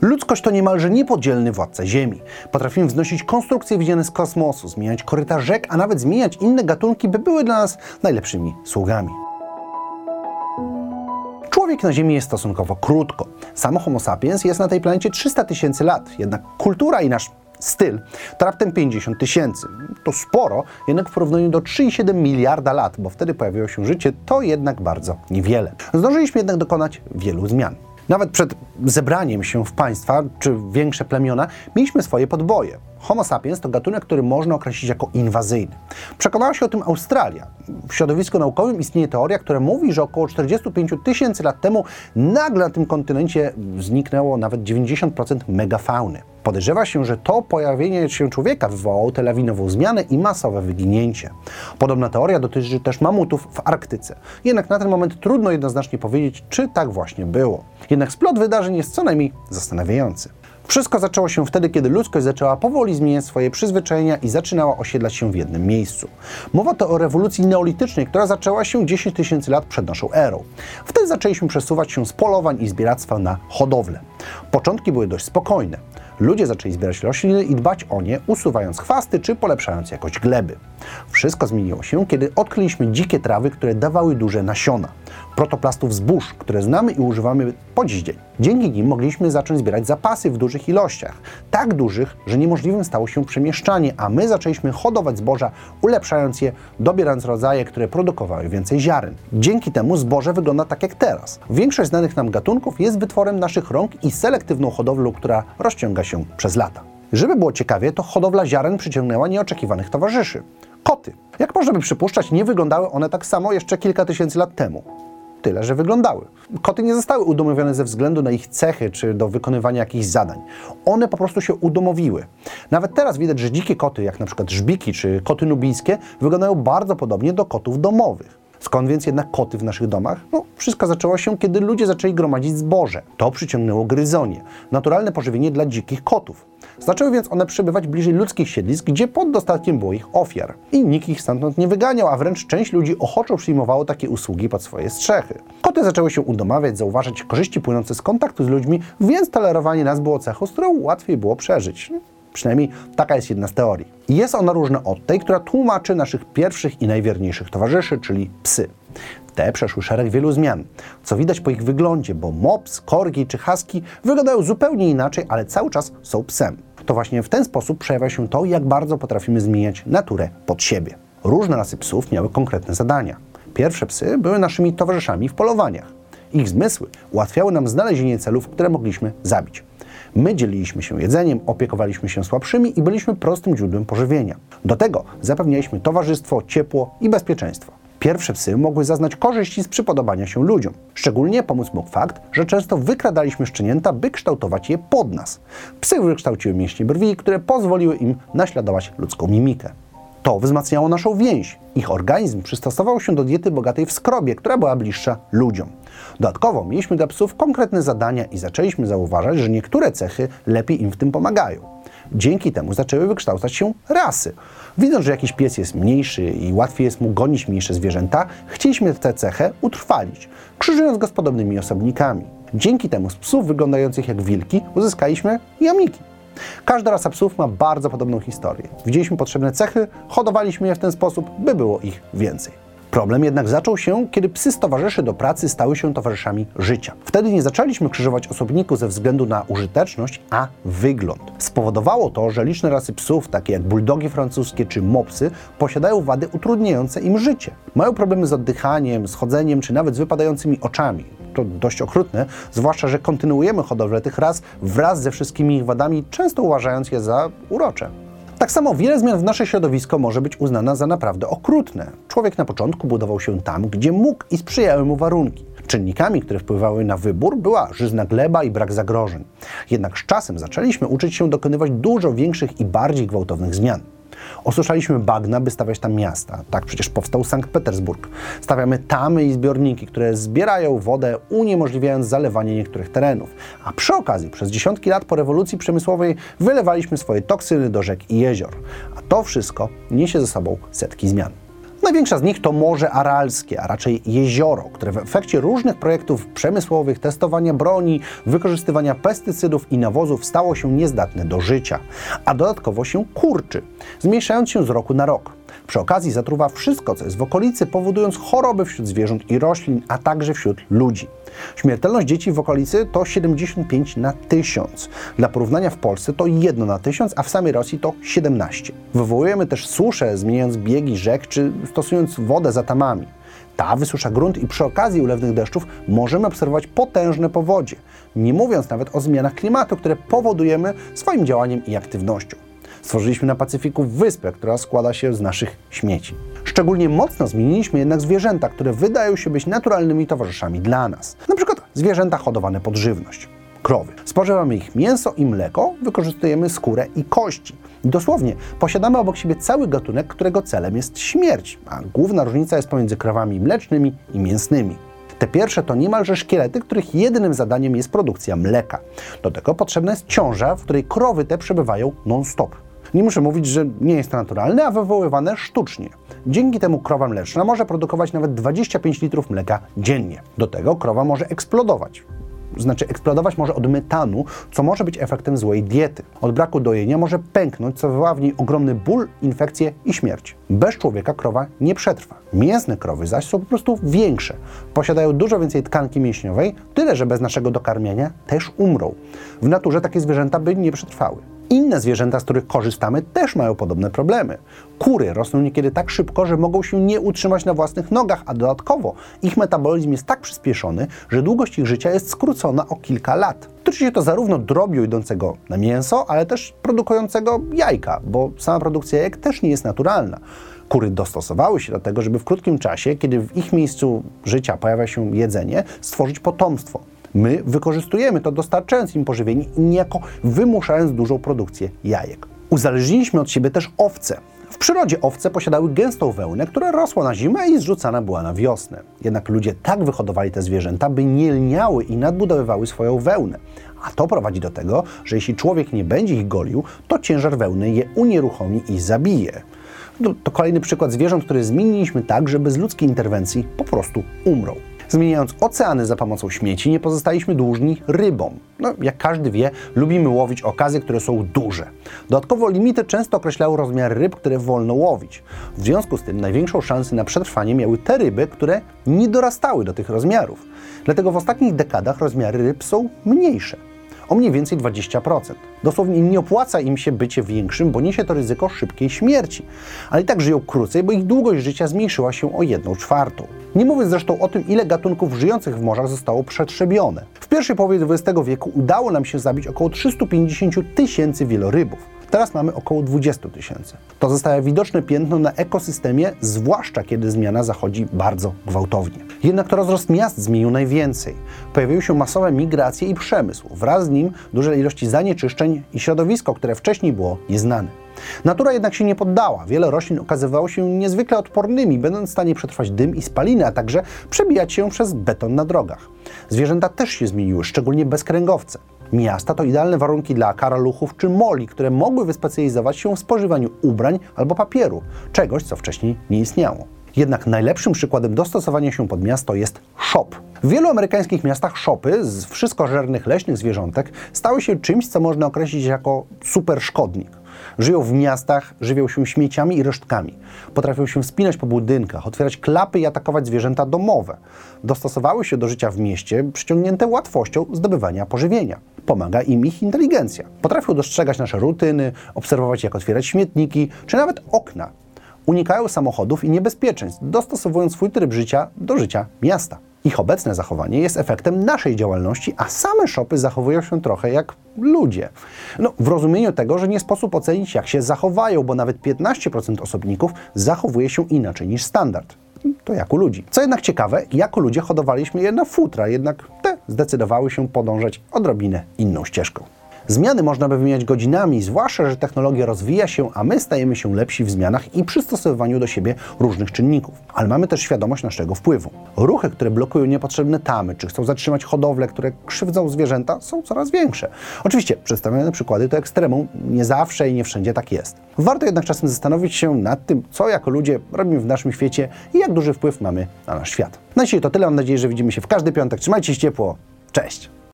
Ludzkość to niemalże niepodzielny władca Ziemi. Potrafimy wznosić konstrukcje widziane z kosmosu, zmieniać koryta rzek, a nawet zmieniać inne gatunki, by były dla nas najlepszymi sługami. Człowiek na Ziemi jest stosunkowo krótko. Samo Homo sapiens jest na tej planecie 300 tysięcy lat, jednak kultura i nasz styl to raptem 50 tysięcy. To sporo, jednak w porównaniu do 3,7 miliarda lat, bo wtedy pojawiło się życie, to jednak bardzo niewiele. Zdążyliśmy jednak dokonać wielu zmian. Nawet przed zebraniem się w państwa czy większe plemiona mieliśmy swoje podboje. Homo sapiens to gatunek, który można określić jako inwazyjny. Przekonała się o tym Australia. W środowisku naukowym istnieje teoria, która mówi, że około 45 tysięcy lat temu nagle na tym kontynencie zniknęło nawet 90% megafauny. Podejrzewa się, że to pojawienie się człowieka wywołało tę lawinową zmianę i masowe wyginięcie. Podobna teoria dotyczy też mamutów w Arktyce. Jednak na ten moment trudno jednoznacznie powiedzieć, czy tak właśnie było. Jednak splot wydarzeń jest co najmniej zastanawiający. Wszystko zaczęło się wtedy, kiedy ludzkość zaczęła powoli zmieniać swoje przyzwyczajenia i zaczynała osiedlać się w jednym miejscu. Mowa to o rewolucji neolitycznej, która zaczęła się 10 tysięcy lat przed naszą erą. Wtedy zaczęliśmy przesuwać się z polowań i zbieractwa na hodowlę. Początki były dość spokojne. Ludzie zaczęli zbierać rośliny i dbać o nie, usuwając chwasty czy polepszając jakość gleby. Wszystko zmieniło się, kiedy odkryliśmy dzikie trawy, które dawały duże nasiona. Protoplastów zbóż, które znamy i używamy po dziś dzień. Dzięki nim mogliśmy zacząć zbierać zapasy w dużych ilościach. Tak dużych, że niemożliwym stało się przemieszczanie, a my zaczęliśmy hodować zboża, ulepszając je, dobierając rodzaje, które produkowały więcej ziaren. Dzięki temu zboże wygląda tak jak teraz. Większość znanych nam gatunków jest wytworem naszych rąk i selektywną hodowlą, która rozciąga się przez lata. Żeby było ciekawie, to hodowla ziaren przyciągnęła nieoczekiwanych towarzyszy. Koty. Jak można by przypuszczać, nie wyglądały one tak samo jeszcze kilka tysięcy lat temu. Tyle, że wyglądały. Koty nie zostały udomowione ze względu na ich cechy czy do wykonywania jakichś zadań. One po prostu się udomowiły. Nawet teraz widać, że dzikie koty, jak na przykład żbiki czy koty nubijskie, wyglądają bardzo podobnie do kotów domowych. Skąd więc jednak koty w naszych domach? No, wszystko zaczęło się, kiedy ludzie zaczęli gromadzić zboże. To przyciągnęło gryzonie, naturalne pożywienie dla dzikich kotów. Zaczęły więc one przebywać bliżej ludzkich siedlisk, gdzie pod dostatkiem było ich ofiar. I nikt ich stamtąd nie wyganiał, a wręcz część ludzi ochoczo przyjmowało takie usługi pod swoje strzechy. Koty zaczęły się udomawiać, zauważać korzyści płynące z kontaktu z ludźmi, więc tolerowanie nas było cechą, z którą łatwiej było przeżyć. Przynajmniej taka jest jedna z teorii. I jest ona różna od tej, która tłumaczy naszych pierwszych i najwierniejszych towarzyszy, czyli psy. Te przeszły szereg wielu zmian, co widać po ich wyglądzie, bo mops, korgi czy husky wyglądają zupełnie inaczej, ale cały czas są psem. To właśnie w ten sposób przejawia się to, jak bardzo potrafimy zmieniać naturę pod siebie. Różne rasy psów miały konkretne zadania. Pierwsze psy były naszymi towarzyszami w polowaniach. Ich zmysły ułatwiały nam znalezienie celów, które mogliśmy zabić. My dzieliliśmy się jedzeniem, opiekowaliśmy się słabszymi i byliśmy prostym źródłem pożywienia. Do tego zapewnialiśmy towarzystwo, ciepło i bezpieczeństwo. Pierwsze psy mogły zaznać korzyści z przypodobania się ludziom. Szczególnie pomóc mógł fakt, że często wykradaliśmy szczenięta, by kształtować je pod nas. Psy wykształciły mięśnie brwi, które pozwoliły im naśladować ludzką mimikę. To wzmacniało naszą więź. Ich organizm przystosował się do diety bogatej w skrobie, która była bliższa ludziom. Dodatkowo mieliśmy dla psów konkretne zadania i zaczęliśmy zauważać, że niektóre cechy lepiej im w tym pomagają. Dzięki temu zaczęły wykształcać się rasy. Widząc, że jakiś pies jest mniejszy i łatwiej jest mu gonić mniejsze zwierzęta, chcieliśmy tę cechę utrwalić, krzyżując go z podobnymi osobnikami. Dzięki temu z psów wyglądających jak wilki uzyskaliśmy jamniki. Każda rasa psów ma bardzo podobną historię. Widzieliśmy potrzebne cechy, hodowaliśmy je w ten sposób, by było ich więcej. Problem jednak zaczął się, kiedy psy z towarzyszy do pracy stały się towarzyszami życia. Wtedy nie zaczęliśmy krzyżować osobników ze względu na użyteczność, a wygląd. Spowodowało to, że liczne rasy psów, takie jak buldogi francuskie czy mopsy, posiadają wady utrudniające im życie. Mają problemy z oddychaniem, z chodzeniem czy nawet z wypadającymi oczami. To dość okrutne, zwłaszcza, że kontynuujemy hodowlę tych ras wraz ze wszystkimi ich wadami, często uważając je za urocze. Tak samo wiele zmian w nasze środowisko może być uznana za naprawdę okrutne. Człowiek na początku budował się tam, gdzie mógł i sprzyjały mu warunki. Czynnikami, które wpływały na wybór, była żyzna gleba i brak zagrożeń. Jednak z czasem zaczęliśmy uczyć się dokonywać dużo większych i bardziej gwałtownych zmian. Osuszaliśmy bagna, by stawiać tam miasta. Tak przecież powstał Sankt Petersburg. Stawiamy tamy i zbiorniki, które zbierają wodę, uniemożliwiając zalewanie niektórych terenów. A przy okazji, przez dziesiątki lat po rewolucji przemysłowej wylewaliśmy swoje toksyny do rzek i jezior. A to wszystko niesie ze sobą setki zmian. Największa z nich to Morze Aralskie, a raczej jezioro, które w efekcie różnych projektów przemysłowych, testowania broni, wykorzystywania pestycydów i nawozów stało się niezdatne do życia, a dodatkowo się kurczy, zmniejszając się z roku na rok. Przy okazji zatruwa wszystko, co jest w okolicy, powodując choroby wśród zwierząt i roślin, a także wśród ludzi. Śmiertelność dzieci w okolicy to 75 na 1000. Dla porównania w Polsce to 1 na 1000, a w samej Rosji to 17. Wywołujemy też suszę, zmieniając biegi rzek czy stosując wodę za tamami. Ta wysusza grunt i przy okazji ulewnych deszczów możemy obserwować potężne powodzie, nie mówiąc nawet o zmianach klimatu, które powodujemy swoim działaniem i aktywnością. Stworzyliśmy na Pacyfiku wyspę, która składa się z naszych śmieci. Szczególnie mocno zmieniliśmy jednak zwierzęta, które wydają się być naturalnymi towarzyszami dla nas. Na przykład zwierzęta hodowane pod żywność. Krowy. Spożywamy ich mięso i mleko, wykorzystujemy skórę i kości. Dosłownie, posiadamy obok siebie cały gatunek, którego celem jest śmierć, a główna różnica jest pomiędzy krowami mlecznymi i mięsnymi. Te pierwsze to niemalże szkielety, których jedynym zadaniem jest produkcja mleka. Do tego potrzebna jest ciąża, w której krowy te przebywają non-stop. Nie muszę mówić, że nie jest to naturalne, a wywoływane sztucznie. Dzięki temu krowa mleczna może produkować nawet 25 litrów mleka dziennie. Do tego krowa może eksplodować. Znaczy, eksplodować może od metanu, co może być efektem złej diety. Od braku dojenia może pęknąć, co wywoła w niej ogromny ból, infekcję i śmierć. Bez człowieka krowa nie przetrwa. Mięsne krowy zaś są po prostu większe. Posiadają dużo więcej tkanki mięśniowej, tyle że bez naszego dokarmiania też umrą. W naturze takie zwierzęta by nie przetrwały. Inne zwierzęta, z których korzystamy, też mają podobne problemy. Kury rosną niekiedy tak szybko, że mogą się nie utrzymać na własnych nogach, a dodatkowo ich metabolizm jest tak przyspieszony, że długość ich życia jest skrócona o kilka lat. Tyczy się to zarówno drobiu idącego na mięso, ale też produkującego jajka, bo sama produkcja jajek też nie jest naturalna. Kury dostosowały się do tego, żeby w krótkim czasie, kiedy w ich miejscu życia pojawia się jedzenie, stworzyć potomstwo. My wykorzystujemy to, dostarczając im pożywienie i niejako wymuszając dużą produkcję jajek. Uzależniliśmy od siebie też owce. W przyrodzie owce posiadały gęstą wełnę, która rosła na zimę i zrzucana była na wiosnę. Jednak ludzie tak wyhodowali te zwierzęta, by nie lniały i nadbudowywały swoją wełnę. A to prowadzi do tego, że jeśli człowiek nie będzie ich golił, to ciężar wełny je unieruchomi i zabije. To, kolejny przykład zwierząt, które zmieniliśmy tak, że bez ludzkiej interwencji po prostu umrą. Zmieniając oceany za pomocą śmieci, nie pozostaliśmy dłużni rybom. No, jak każdy wie, lubimy łowić okazje, które są duże. Dodatkowo limity często określały rozmiar ryb, które wolno łowić. W związku z tym największą szansę na przetrwanie miały te ryby, które nie dorastały do tych rozmiarów. Dlatego w ostatnich dekadach rozmiary ryb są mniejsze o mniej więcej 20%. Dosłownie nie opłaca im się bycie większym, bo niesie to ryzyko szybkiej śmierci. Ale i tak żyją krócej, bo ich długość życia zmniejszyła się o 1 czwartą. Nie mówiąc zresztą o tym, ile gatunków żyjących w morzach zostało przetrzebione. W pierwszej połowie XX wieku udało nam się zabić około 350 tysięcy wielorybów. Teraz mamy około 20 tysięcy. To zostaje widoczne piętno na ekosystemie, zwłaszcza kiedy zmiana zachodzi bardzo gwałtownie. Jednak to rozrost miast zmienił najwięcej. Pojawiły się masowe migracje i przemysł. Wraz z nim duże ilości zanieczyszczeń i środowisko, które wcześniej było nieznane. Natura jednak się nie poddała. Wiele roślin okazywało się niezwykle odpornymi, będąc w stanie przetrwać dym i spaliny, a także przebijać się przez beton na drogach. Zwierzęta też się zmieniły, szczególnie bezkręgowce. Miasta to idealne warunki dla karaluchów czy moli, które mogły wyspecjalizować się w spożywaniu ubrań albo papieru, czegoś, co wcześniej nie istniało. Jednak najlepszym przykładem dostosowania się pod miasto jest shop. W wielu amerykańskich miastach shopy z wszystkożernych leśnych zwierzątek stały się czymś, co można określić jako super szkodnik. Żyją w miastach, żywią się śmieciami i resztkami. Potrafią się wspinać po budynkach, otwierać klapy i atakować zwierzęta domowe. Dostosowały się do życia w mieście, przyciągnięte łatwością zdobywania pożywienia. Pomaga im ich inteligencja. Potrafią dostrzegać nasze rutyny, obserwować jak otwierać śmietniki, czy nawet okna. Unikają samochodów i niebezpieczeństw, dostosowując swój tryb życia do życia miasta. Ich obecne zachowanie jest efektem naszej działalności, a same shopy zachowują się trochę jak ludzie. No, w rozumieniu tego, że nie sposób ocenić, jak się zachowają, bo nawet 15% osobników zachowuje się inaczej niż standard. To jak u ludzi. Co jednak ciekawe, jako ludzie hodowaliśmy je na futra, jednak te zdecydowały się podążać odrobinę inną ścieżką. Zmiany można by wymieniać godzinami, zwłaszcza, że technologia rozwija się, a my stajemy się lepsi w zmianach i przystosowywaniu do siebie różnych czynników. Ale mamy też świadomość naszego wpływu. Ruchy, które blokują niepotrzebne tamy, czy chcą zatrzymać hodowle, które krzywdzą zwierzęta, są coraz większe. Oczywiście przedstawione przykłady to ekstremum, nie zawsze i nie wszędzie tak jest. Warto jednak czasem zastanowić się nad tym, co jako ludzie robimy w naszym świecie i jak duży wpływ mamy na nasz świat. Na dzisiaj to tyle, mam nadzieję, że widzimy się w każdy piątek. Trzymajcie się ciepło, cześć!